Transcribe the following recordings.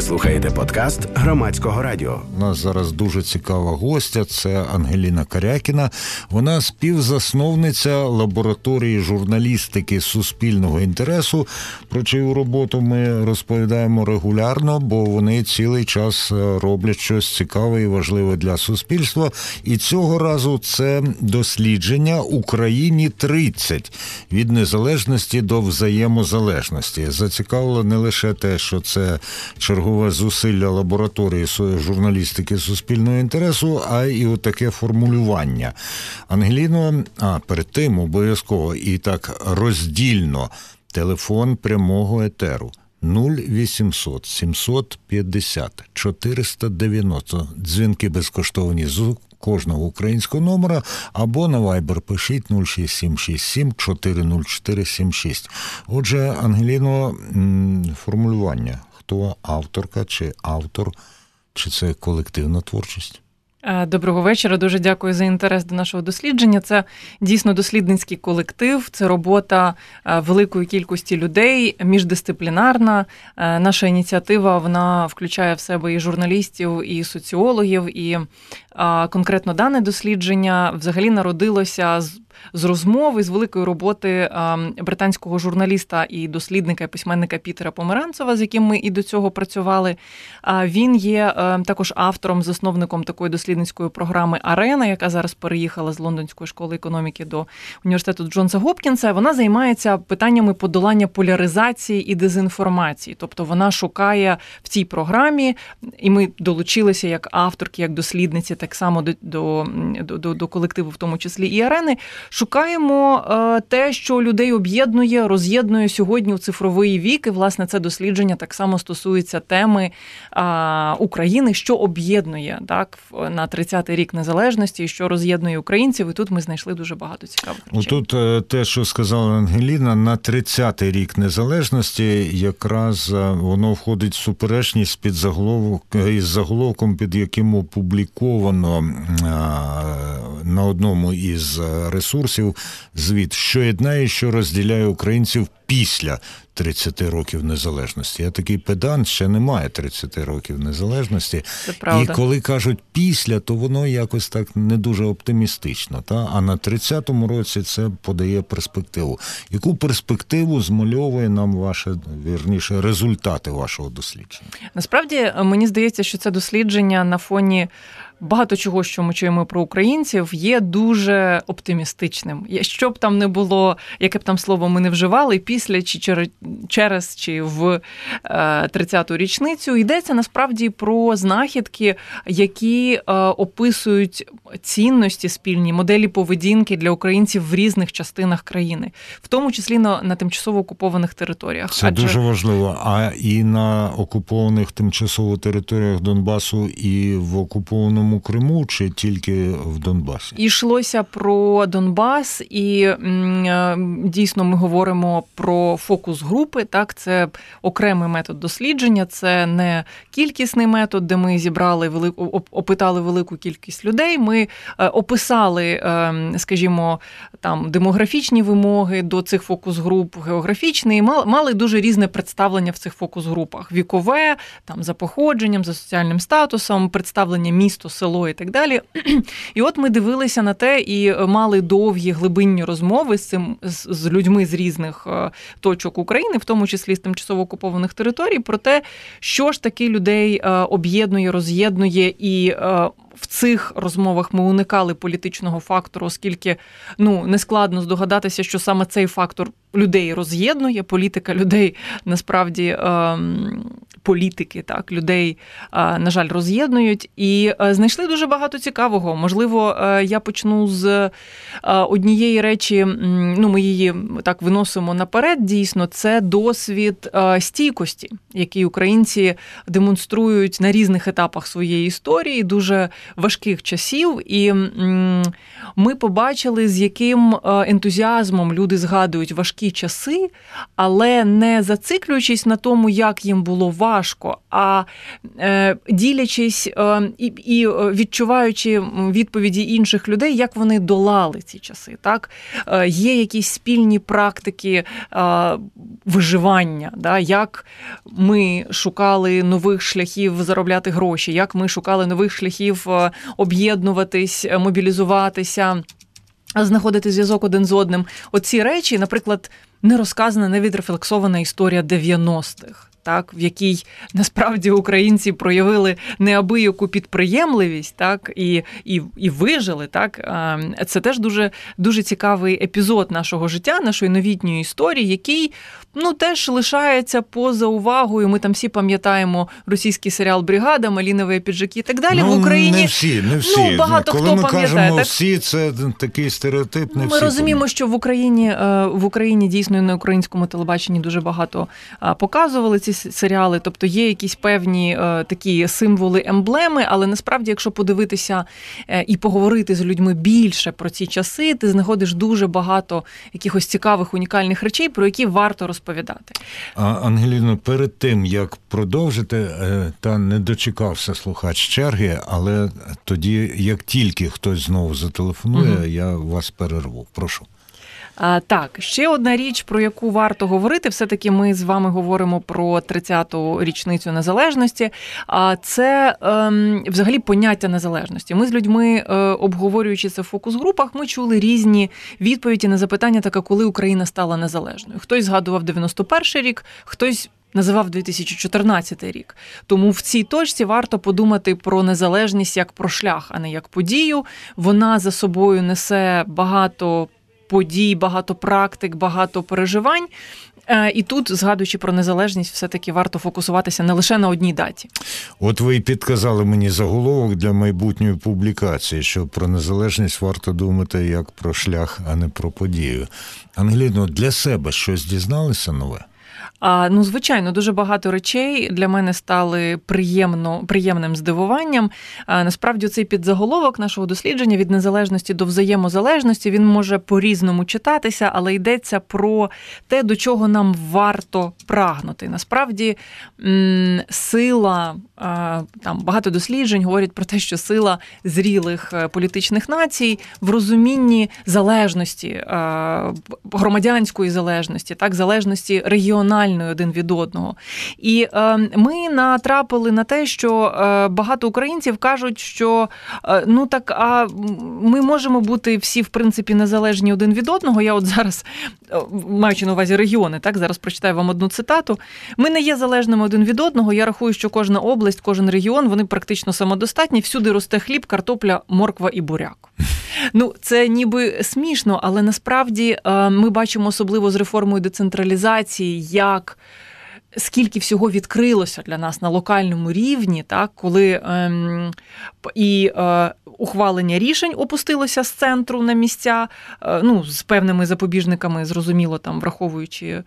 Слухаєте подкаст громадського радіо. У нас зараз дуже цікава гостя. Це Ангеліна Карякіна. Вона співзасновниця лабораторії журналістики суспільного інтересу. Про чию роботу ми розповідаємо регулярно, бо вони цілий час роблять щось цікаве і важливе для суспільства. І цього разу це дослідження Україні 30 від незалежності до взаємозалежності. Зацікавило не лише те, що це чергове зусилля лабораторії журналістики суспільного інтересу, а й таке формулювання. Ангеліно, а перед тим обов'язково і так роздільно телефон прямого етеру. 0800 750 490. Дзвінки безкоштовні з кожного українського номера або на Viber пишіть 06767 40476. Отже, Ангеліно, формулювання хто авторка чи автор, чи це колективна творчість? Е, доброго вечора. Дуже дякую за інтерес до нашого дослідження. Це дійсно дослідницький колектив, це робота е, великої кількості людей, міждисциплінарна. Е, наша ініціатива вона включає в себе і журналістів, і соціологів, і конкретно дане дослідження взагалі народилося з з розмови з великої роботи британського журналіста і дослідника і письменника Пітера Померанцева, з яким ми і до цього працювали. Він є також автором, засновником такої дослідницької програми Арена, яка зараз переїхала з Лондонської школи економіки до університету Джонса Гопкінса. Вона займається питаннями подолання поляризації і дезінформації. Тобто вона шукає в цій програмі, і ми долучилися як авторки, як дослідниці, так само до, до, до колективу, в тому числі і арени. Шукаємо е, те, що людей об'єднує, роз'єднує сьогодні у цифровий вік. І власне це дослідження так само стосується теми України, що об'єднує так на 30-й рік незалежності, що роз'єднує українців. І тут ми знайшли дуже багато цікавих речей. Тут е, те, що сказала Ангеліна, на 30-й рік незалежності, якраз е, воно входить в суперечність під заголовок із заголовком, під яким опубліковано на одному із ресурсів ресурсів звіт, що єднає, що розділяє українців після 30 років незалежності. Я такий педант ще немає 30 років незалежності. Це правда. І коли кажуть після, то воно якось так не дуже оптимістично. Та? А на 30-му році це подає перспективу. Яку перспективу змальовує нам ваше вірніше результати вашого дослідження? Насправді мені здається, що це дослідження на фоні багато чого, що ми чуємо про українців, є дуже оптимістичним. Що б там не було, яке б там слово ми не вживали, після чи через чи в 30-ту е, річницю йдеться насправді про знахідки, які е, описують цінності спільні моделі поведінки для українців в різних частинах країни, в тому числі на, на тимчасово окупованих територіях. Це Адже... дуже важливо. А і на окупованих тимчасово територіях Донбасу, і в окупованому самому Криму чи тільки в Донбасі? Йшлося про Донбас, і е, дійсно ми говоримо про фокус групи. Так, це окремий метод дослідження, це не кількісний метод, де ми зібрали велику опитали велику кількість людей. Ми е, описали, е, скажімо, там демографічні вимоги до цих фокус груп, географічні, мали дуже різне представлення в цих фокус групах: вікове, там за походженням, за соціальним статусом, представлення місто село і так далі. І от ми дивилися на те і мали довгі глибинні розмови з цим з людьми з різних е, точок України, в тому числі з тимчасово окупованих територій, про те, що ж таки людей е, об'єднує, роз'єднує і. Е, в цих розмовах ми уникали політичного фактору, оскільки ну нескладно здогадатися, що саме цей фактор людей роз'єднує. Політика людей насправді ем, політики, так людей, на жаль, роз'єднують і е, знайшли дуже багато цікавого. Можливо, е, я почну з е, однієї речі. Ну, ми її так виносимо наперед. Дійсно, це досвід стійкості, який українці демонструють на різних етапах своєї історії, дуже важких часів. І ми побачили, з яким ентузіазмом люди згадують важкі часи, але не зациклюючись на тому, як їм було важко важко, а е, ділячись е, і і відчуваючи відповіді інших людей, як вони долали ці часи. Так? Е, Є якісь спільні практики е, виживання, да? як ми шукали нових шляхів заробляти гроші, як ми шукали нових шляхів е, об'єднуватись, мобілізуватися знаходити зв'язок один з одним. Оці речі, наприклад, не розказана, не відрефлексована історія 90-х так, в якій насправді українці проявили неабияку підприємливість, так і і, і вижили. Так це теж дуже дуже цікавий епізод нашого життя, нашої новітньої історії, який ну теж лишається поза увагою. Ми там всі пам'ятаємо російський серіал Бригада, Малінові піджаки і так далі. Ну, в Україні не всі, не всі. Ну, багато Коли хто ми пам'ятає. кажемо Так? всі, це такий стереотип. Не Ми всі розуміємо, що в Україні е, в Україні дійсно і на українському телебаченні дуже багато показували ці серіали. Тобто є якісь певні е, такі символи, емблеми, але насправді, якщо подивитися е, і поговорити з людьми більше про ці часи, ти знаходиш дуже багато якихось цікавих унікальних речей, про які варто розповідати. А Ангеліно, перед тим як продовжити, та не дочекався слухач черги, але тоді, як тільки хтось знову зателефонує, угу. я вас перерву. Прошу. А, Так, ще одна річ, про яку варто говорити, все-таки ми з вами говоримо про 30-ту річницю незалежності. А це ем, взагалі поняття незалежності. Ми з людьми, е, обговорюючи це в фокус-групах, ми чули різні відповіді на запитання, таке, коли Україна стала незалежною. Хтось згадував 91-й рік, хтось. Називав 2014 рік, тому в цій точці варто подумати про незалежність як про шлях, а не як подію. Вона за собою несе багато подій, багато практик, багато переживань. Е, і тут, згадуючи про незалежність, все-таки варто фокусуватися не лише на одній даті. От ви підказали мені заголовок для майбутньої публікації, що про незалежність варто думати як про шлях, а не про подію. Ангеліно, для себе щось дізналися нове? А, Ну, звичайно, дуже багато речей для мене стали приємно, приємним здивуванням. А, Насправді, цей підзаголовок нашого дослідження від незалежності до взаємозалежності він може по-різному читатися, але йдеться про те, до чого нам варто прагнути. Насправді, сила там багато досліджень говорять про те, що сила зрілих е, політичних націй в розумінні залежності, громадянської залежності, так залежності регіональної віддільною один від одного. І е, ми натрапили на те, що е, багато українців кажуть, що е, ну так, а ми можемо бути всі в принципі незалежні один від одного. Я от зараз, маючи на увазі регіони, так зараз прочитаю вам одну цитату. Ми не є залежними один від одного. Я рахую, що кожна область, кожен регіон вони практично самодостатні. Всюди росте хліб, картопля, морква і буряк. Ну, це ніби смішно, але насправді ми бачимо особливо з реформою децентралізації, як скільки всього відкрилося для нас на локальному рівні, так коли ем, і е, ухвалення рішень опустилося з центру на місця, е, ну з певними запобіжниками, зрозуміло, там враховуючи е,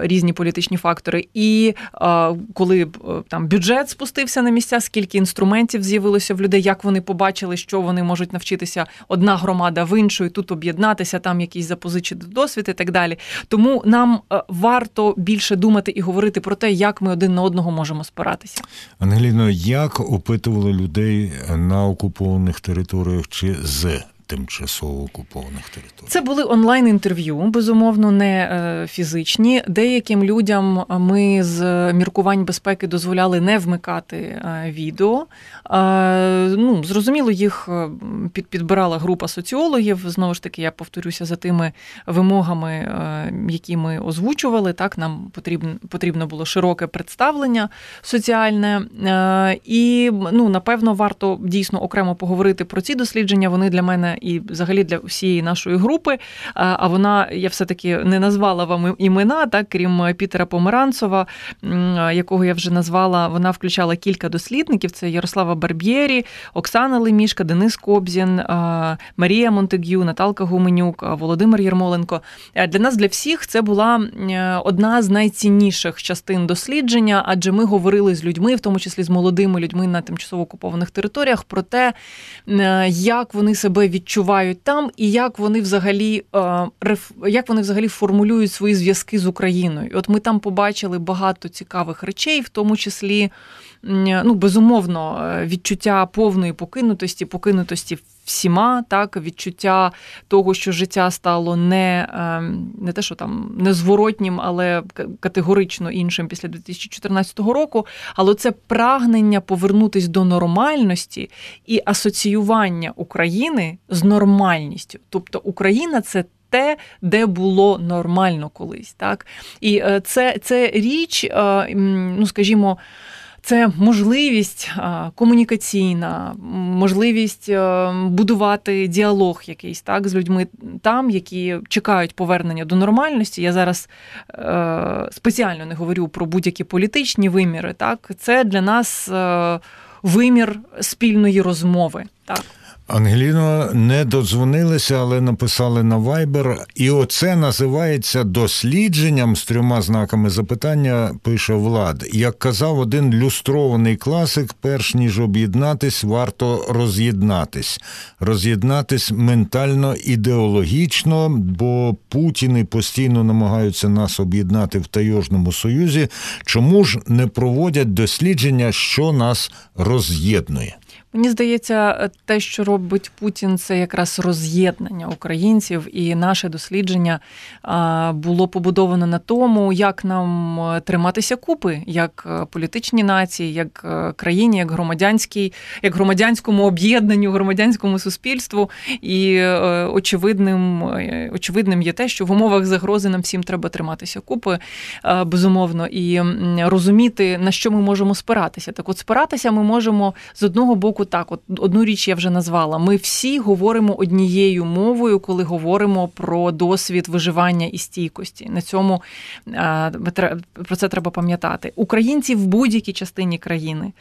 різні політичні фактори. І е, коли там бюджет спустився на місця, скільки інструментів з'явилося в людей, як вони побачили, що вони можуть навчитися одна громада в іншої, тут об'єднатися, там якісь запозичити досвід і так далі. Тому нам варто більше думати і говорити про те, як ми один на одного можемо спиратися. Ангеліно, як опитували людей на окупованих територіях чи з тимчасово окупованих територій? Це були онлайн-інтерв'ю, безумовно, не е, фізичні. Деяким людям ми з міркувань безпеки дозволяли не вмикати е, відео. Ну, Зрозуміло, їх е, підбирала група соціологів. Знову ж таки, я повторюся за тими вимогами, які ми озвучували. Так, Нам потрібно було широке представлення соціальне. І ну, напевно, варто дійсно окремо поговорити про ці дослідження. Вони для мене і взагалі для всієї нашої групи. А вона я все-таки не назвала вам імена, так крім Пітера Померанцова, якого я вже назвала. Вона включала кілька дослідників: це Ярослава Барб'єрі, Оксана Лемішка, Денис Кобзін, Марія Монтегю, Наталка Гуменюк, Володимир Єрмоленко. Для нас, для всіх, це була одна з найцінніших частин дослідження, адже ми говорили з людьми, в тому числі з молодими людьми на тимчасово окупованих територіях, про те, як вони себе відчувають відчувають там, і як вони взагалі як вони взагалі формулюють свої зв'язки з Україною. От ми там побачили багато цікавих речей, в тому числі ну, безумовно, відчуття повної покинутості, покинутості всіма, так, відчуття того, що життя стало не ем, не те, що там незворотнім, але категорично іншим після 2014 року. Але це прагнення повернутись до нормальності і асоціювання України з нормальністю. Тобто Україна це. Те, де було нормально колись, так і е, це це річ, е, ну скажімо. Це можливість комунікаційна, можливість е, будувати діалог якийсь так з людьми там, які чекають повернення до нормальності. Я зараз е, спеціально не говорю про будь-які політичні виміри. Так, це для нас е, вимір спільної розмови. Так. Ангеліно не додзвонилися, але написали на Viber. І оце називається дослідженням з трьома знаками запитання. Пише Влад. Як казав один люстрований класик, перш ніж об'єднатись, варто роз'єднатись, роз'єднатись ментально ідеологічно, бо Путіни постійно намагаються нас об'єднати в Тайожному Союзі. Чому ж не проводять дослідження, що нас роз'єднує? Мені здається, те, що робить Путін, це якраз роз'єднання українців, і наше дослідження було побудовано на тому, як нам триматися купи, як е, політичні нації, як е, країні, як громадянській, як громадянському об'єднанню, громадянському суспільству. І е, очевидним, очевидним є те, що в умовах загрози нам всім треба триматися купи, безумовно, і розуміти на що ми можемо спиратися. Так, от спиратися ми можемо з одного боку так, от одну річ я вже назвала. Ми всі говоримо однією мовою, коли говоримо про досвід виживання і стійкості. На цьому про це треба пам'ятати. Українці в будь-якій частині країни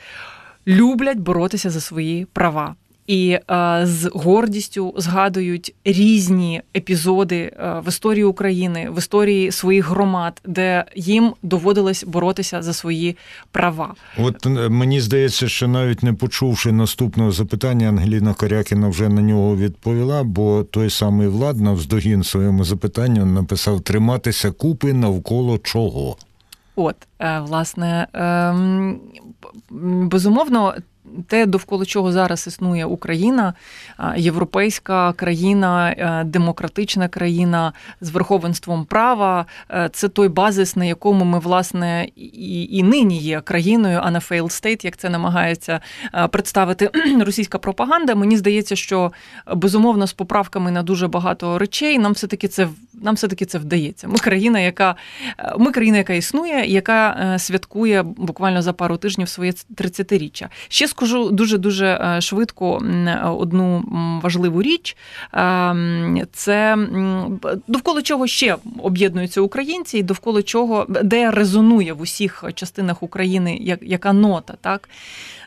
люблять боротися за свої права і е, з гордістю згадують різні епізоди е, в історії України, в історії своїх громад, де їм доводилось боротися за свої права. От е, мені здається, що навіть не почувши наступного запитання, Ангеліна Корякіна вже на нього відповіла, бо той самий влад навздогін своєму запитанню написав триматися купи навколо чого. От, власне, ем, безумовно, те, довкола чого зараз існує Україна, європейська країна, е, демократична країна з верховенством права, е, це той базис, на якому ми власне і і нині є країною, а не failed state, як це намагається е, представити російська пропаганда. Мені здається, що безумовно з поправками на дуже багато речей нам все таки це нам все таки це вдається. Ми країна, яка ми країна, яка існує, яка святкує буквально за пару тижнів своє 30-річчя. Ще скажу дуже дуже швидко одну важливу річ. Це довкола чого ще об'єднуються українці, і довкола чого де резонує в усіх частинах України яка нота, так.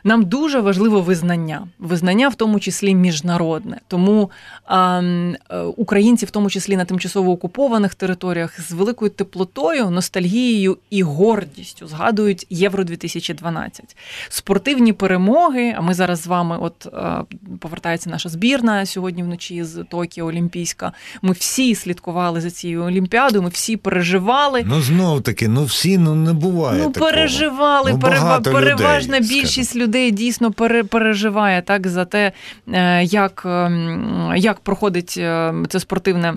Нам дуже важливо визнання, визнання в тому числі міжнародне. Тому а, е, українці, в тому числі на тимчасово окупованих територіях, з великою теплотою, ностальгією і гордістю згадують Євро 2012 спортивні перемоги. А ми зараз з вами, от е, повертається наша збірна сьогодні вночі з Токіо Олімпійська. Ми всі слідкували за цією олімпіадою. Ми всі переживали. Ну знов таки, ну всі ну не буває. Ну такого. переживали. Ну, переважна людей, більшість скажу. людей дійсно переживає так за те, е, як, ем, як проходить е, це спортивне.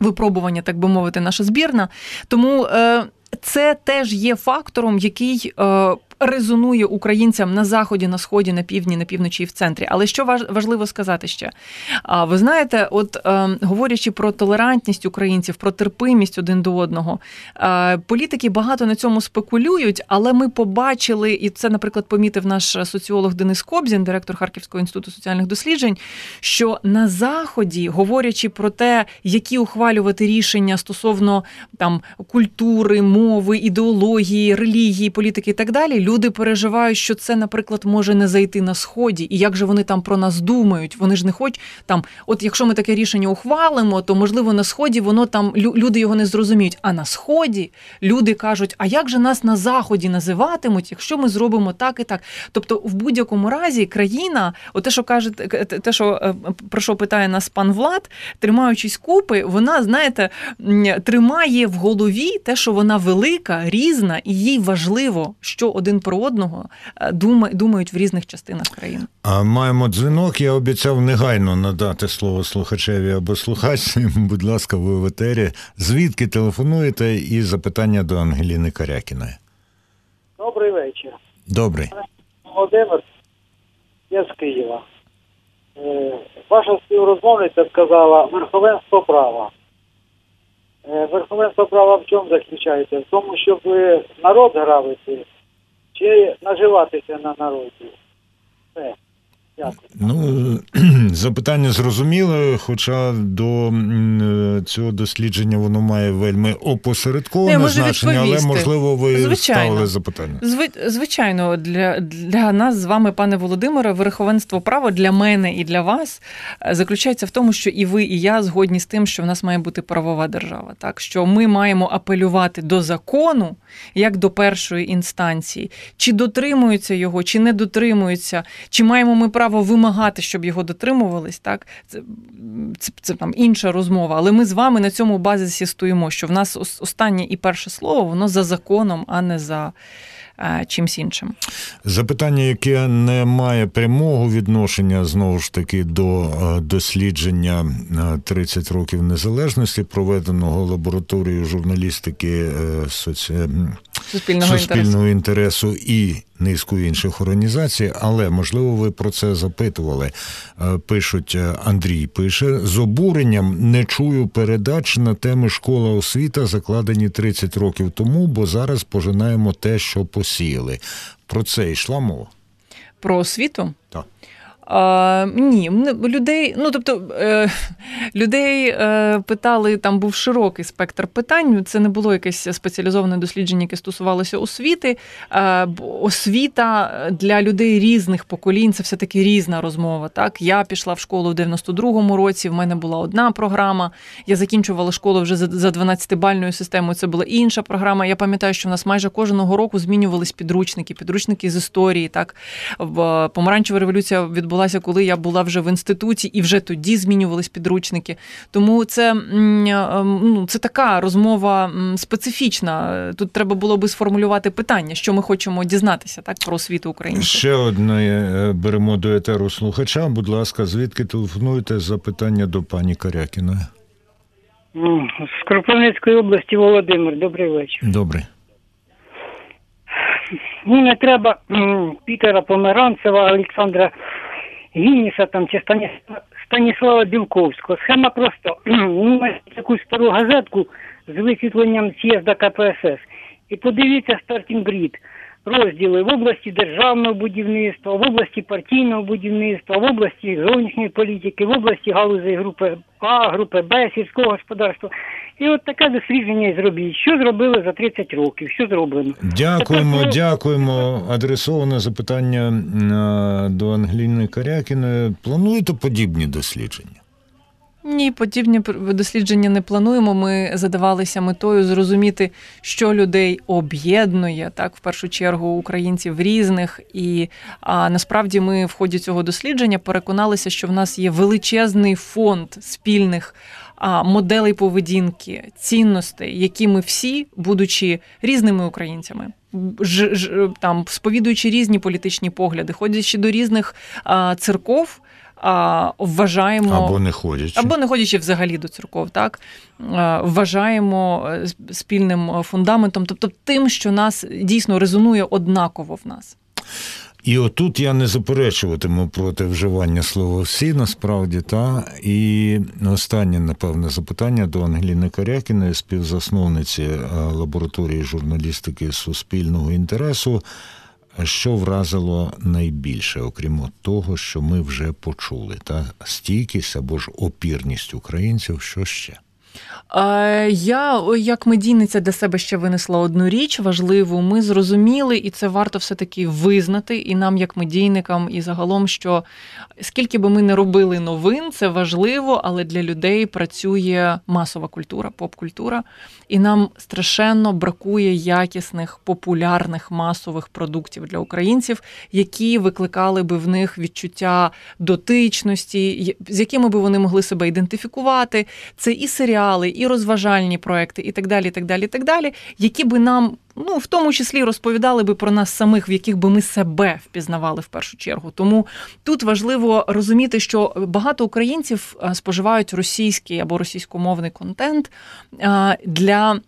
Випробування, так би мовити, наша збірна. Тому е, це теж є фактором, який резонує українцям на заході, на сході, на півдні, на півночі і в центрі. Але що важливо сказати ще? А ви знаєте, от е, говорячи про толерантність українців, про терпимість один до одного, е, політики багато на цьому спекулюють, але ми побачили, і це, наприклад, помітив наш соціолог Денис Кобзін, директор Харківського інституту соціальних досліджень, що на заході, говорячи про те, які ухвалювати рішення стосовно там культури, мови, ідеології, релігії, політики і так далі Люди переживають, що це, наприклад, може не зайти на сході, і як же вони там про нас думають? Вони ж не хочуть там. От якщо ми таке рішення ухвалимо, то можливо на сході воно там люди його не зрозуміють. А на сході люди кажуть: а як же нас на заході називатимуть, якщо ми зробимо так і так? Тобто, в будь-якому разі країна, от те, що каже, те, що е, про що питає нас пан Влад, тримаючись купи, вона знаєте, тримає в голові те, що вона велика, різна, і їй важливо, що один про одного е, думають в різних частинах країни. А маємо дзвінок. Я обіцяв негайно надати слово слухачеві або слухачці. Будь ласка, ви в етері. Звідки телефонуєте і запитання до Ангеліни Карякіної? Добрий вечір. Добрий. Володимир, я з Києва. Е, ваша співрозмовниця сказала верховенство права. Е, верховенство права в чому заключається? В тому, щоб народ грабити чи наживатися на народі. Все. Ну, запитання зрозуміле, хоча до цього дослідження воно має вельми опосередковане Не, значення, але можливо ви Звичайно. ставили запитання. Звичайно, для для нас з вами, пане Володимире, верховенство права для мене і для вас е, заключається в тому, що і ви, і я згодні з тим, що в нас має бути правова держава. Так що ми маємо апелювати до закону як до першої інстанції, чи дотримуються його, чи не дотримуються, чи маємо ми право право вимагати, щоб його дотримувались, так це, це, це там інша розмова. Але ми з вами на цьому базисі стоїмо, що в нас останнє і перше слово воно за законом, а не за. Е, чимсь іншим запитання, яке не має прямого відношення знову ж таки до е, дослідження 30 е, років незалежності, проведеного лабораторією журналістики соці... суспільного, суспільного інтересу. інтересу і низку інших організацій, але можливо ви про це запитували. Е, пишуть е, Андрій пише з обуренням не чую передач на теми школа освіта, закладені 30 років тому, бо зараз пожинаємо те, що посіяли. Про це йшла мова. Про освіту? Так. А, Ні, людей, ну тобто е, людей е, питали, там був широкий спектр питань. Це не було якесь спеціалізоване дослідження, яке стосувалося освіти. Е, освіта для людей різних поколінь це все таки різна розмова. Так, я пішла в школу в 92-му році. В мене була одна програма. Я закінчувала школу вже за 12-бальною системою. Це була інша програма. Я пам'ятаю, що в нас майже кожного року змінювались підручники, підручники з історії. Так в помаранчева революція відбулася відбулася, коли я була вже в інституті, і вже тоді змінювались підручники. Тому це ну, це така розмова специфічна. Тут треба було би сформулювати питання, що ми хочемо дізнатися так про освіту українську. Ще одне е, беремо до етеру слухача. Будь ласка, звідки телефонуєте запитання до пані Карякіної? З Кропивницької області Володимир, добрий вечір. Добрий. Ну, не треба Пітера Померанцева, Олександра Геніса там чи Станіслава Бєлковського. Схема проста ну, якусь стару газетку з висвітленням з'їзда КПСС. І подивіться starting grid розділи в області державного будівництва, в області партійного будівництва, в області зовнішньої політики, в області галузей групи А, групи Б, сільського господарства. І от таке дослідження і зробіть. Що зробили за 30 років? Що зроблено? Дякуємо, Тепер... дякуємо. Адресоване запитання до Англіни Карякіної. Плануєте подібні дослідження? Ні, подібні дослідження не плануємо. Ми задавалися метою зрозуміти, що людей об'єднує так, в першу чергу українців різних. І а, насправді ми в ході цього дослідження переконалися, що в нас є величезний фонд спільних а, моделей поведінки, цінностей, які ми всі, будучи різними українцями. Ж, ж, там сповідуючи різні політичні погляди, ходячи до різних а, церков, а, вважаємо або не ходячи, або не ходячи взагалі до церков, так вважаємо е, спільним фундаментом, тобто тим, що нас дійсно резонує однаково в нас. І отут я не заперечуватиму проти вживання слова всі насправді, та і останнє, напевне, запитання до Ангеліни Карякіної, співзасновниці е, лабораторії журналістики суспільного інтересу. Що вразило найбільше, окрім того, що ми вже почули, та стійкість або ж опірність українців, що ще? Я як медійниця для себе ще винесла одну річ важливу. Ми зрозуміли, і це варто все-таки визнати. І нам, як медійникам, і загалом, що скільки би ми не робили новин, це важливо, але для людей працює масова культура, поп-культура, і нам страшенно бракує якісних популярних масових продуктів для українців, які викликали би в них відчуття дотичності, з якими би вони могли себе ідентифікувати. Це і серіали і розважальні проекти, і так далі, і так далі, і так далі, які би нам. Ну, в тому числі розповідали би про нас самих, в яких би ми себе впізнавали в першу чергу. Тому тут важливо розуміти, що багато українців е, споживають російський або російськомовний контент е, для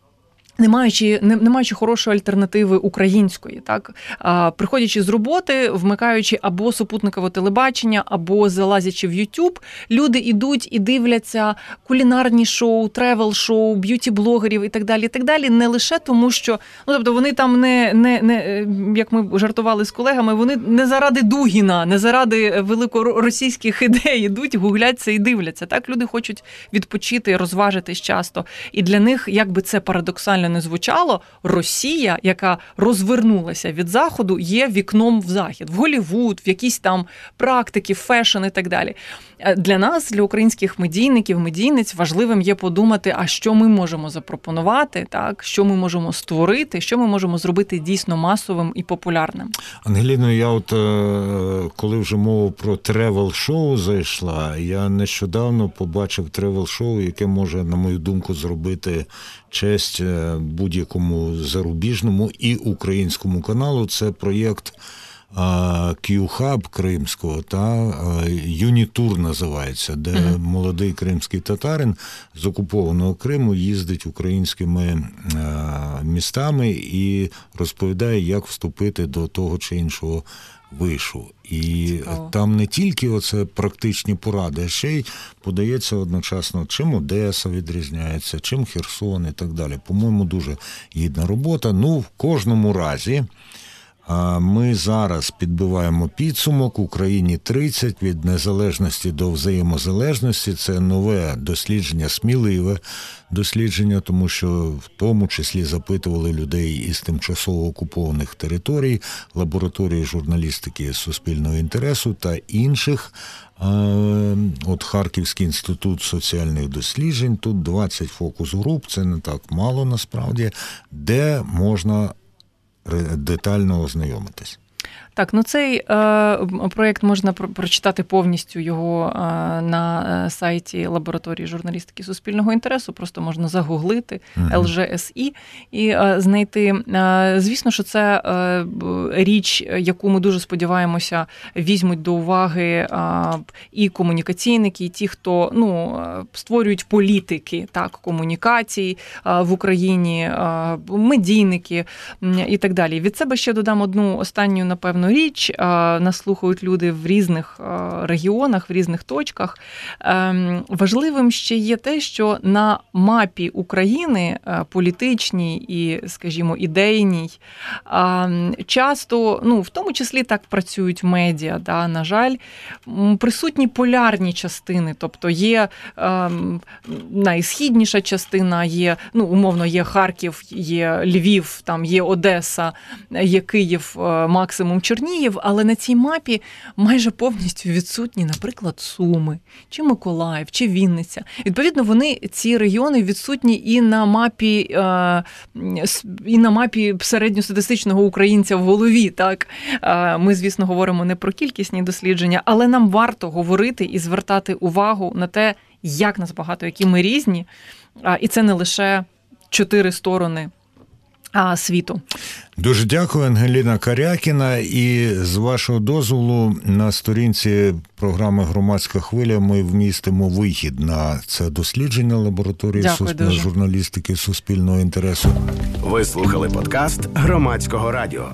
не маючи не, не маючи хорошої альтернативи української, так а, приходячи з роботи, вмикаючи або супутникове телебачення, або залазячи в YouTube, люди йдуть і дивляться кулінарні шоу, тревел-шоу, б'юті-блогерів і так далі. і так далі, Не лише тому, що ну тобто вони там не не, не як ми жартували з колегами, вони не заради Дугіна, не заради великоросійських ідей ідуть, гугляться і дивляться. Так люди хочуть відпочити, розважитись часто, і для них якби це парадоксально не звучало, Росія, яка розвернулася від заходу, є вікном в захід, в Голівуд, в якісь там практики, fashion і так далі. Е, для нас, для українських медійників, медійниць, важливим є подумати, а що ми можемо запропонувати, так що ми можемо створити, що ми можемо зробити дійсно масовим і популярним. Ангеліно, я от е, коли вже мова про тревел-шоу зайшла, я нещодавно побачив тревел-шоу, яке може, на мою думку, зробити честь е, будь-якому зарубіжному і українському каналу. Це проєкт. К'юхаб Кримського та Юнітур називається, де uh-huh. молодий кримський татарин з окупованого Криму їздить українськими містами і розповідає, як вступити до того чи іншого вишу. І Цікаво. там не тільки оце практичні поради, а ще й подається одночасно, чим Одеса відрізняється, чим Херсон і так далі. По-моєму, дуже гідна робота. Ну, в кожному разі. Ми зараз підбиваємо підсумок Україні 30 від незалежності до взаємозалежності. Це нове дослідження, сміливе дослідження, тому що в тому числі запитували людей із тимчасово окупованих територій, лабораторії журналістики суспільного інтересу та інших. От Харківський інститут соціальних досліджень. Тут 20 фокус груп, це не так мало насправді, де можна детально ознайомитись. Так, ну цей е, проєкт можна прочитати повністю його е, на е, сайті лабораторії журналістики суспільного інтересу. Просто можна загуглити LGSI і е, знайти. Е, звісно, що це е, річ, яку ми дуже сподіваємося, візьмуть до уваги і комунікаційники, і ті, хто ну створюють політики так комунікацій в Україні, медійники і так далі. Від себе ще додам одну останню, напевно річ. Нас слухають люди в різних регіонах, в різних точках. Ем, важливим ще є те, що на мапі України політичній і, скажімо, ідейній часто, ну в тому числі так працюють медіа. Да, На жаль, присутні полярні частини, тобто є ем, найсхідніша частина, є ну умовно, є Харків, є Львів, там є Одеса, є Київ, е, максимум Чернігів, але на цій мапі майже повністю відсутні, наприклад, Суми, чи Миколаїв, чи Вінниця. Відповідно, вони ці регіони відсутні і на мапі е, і на мапі середньостатистичного українця в голові. Так е, ми, звісно, говоримо не про кількісні дослідження, але нам варто говорити і звертати увагу на те, як нас багато, які ми різні, і це не лише чотири сторони світу. Дуже дякую, Ангеліна Карякіна. І з вашого дозволу на сторінці програми Громадська хвиля ми вмістимо вихід на це дослідження лабораторії Дякую журналістики суспільного інтересу. Ви слухали подкаст громадського радіо.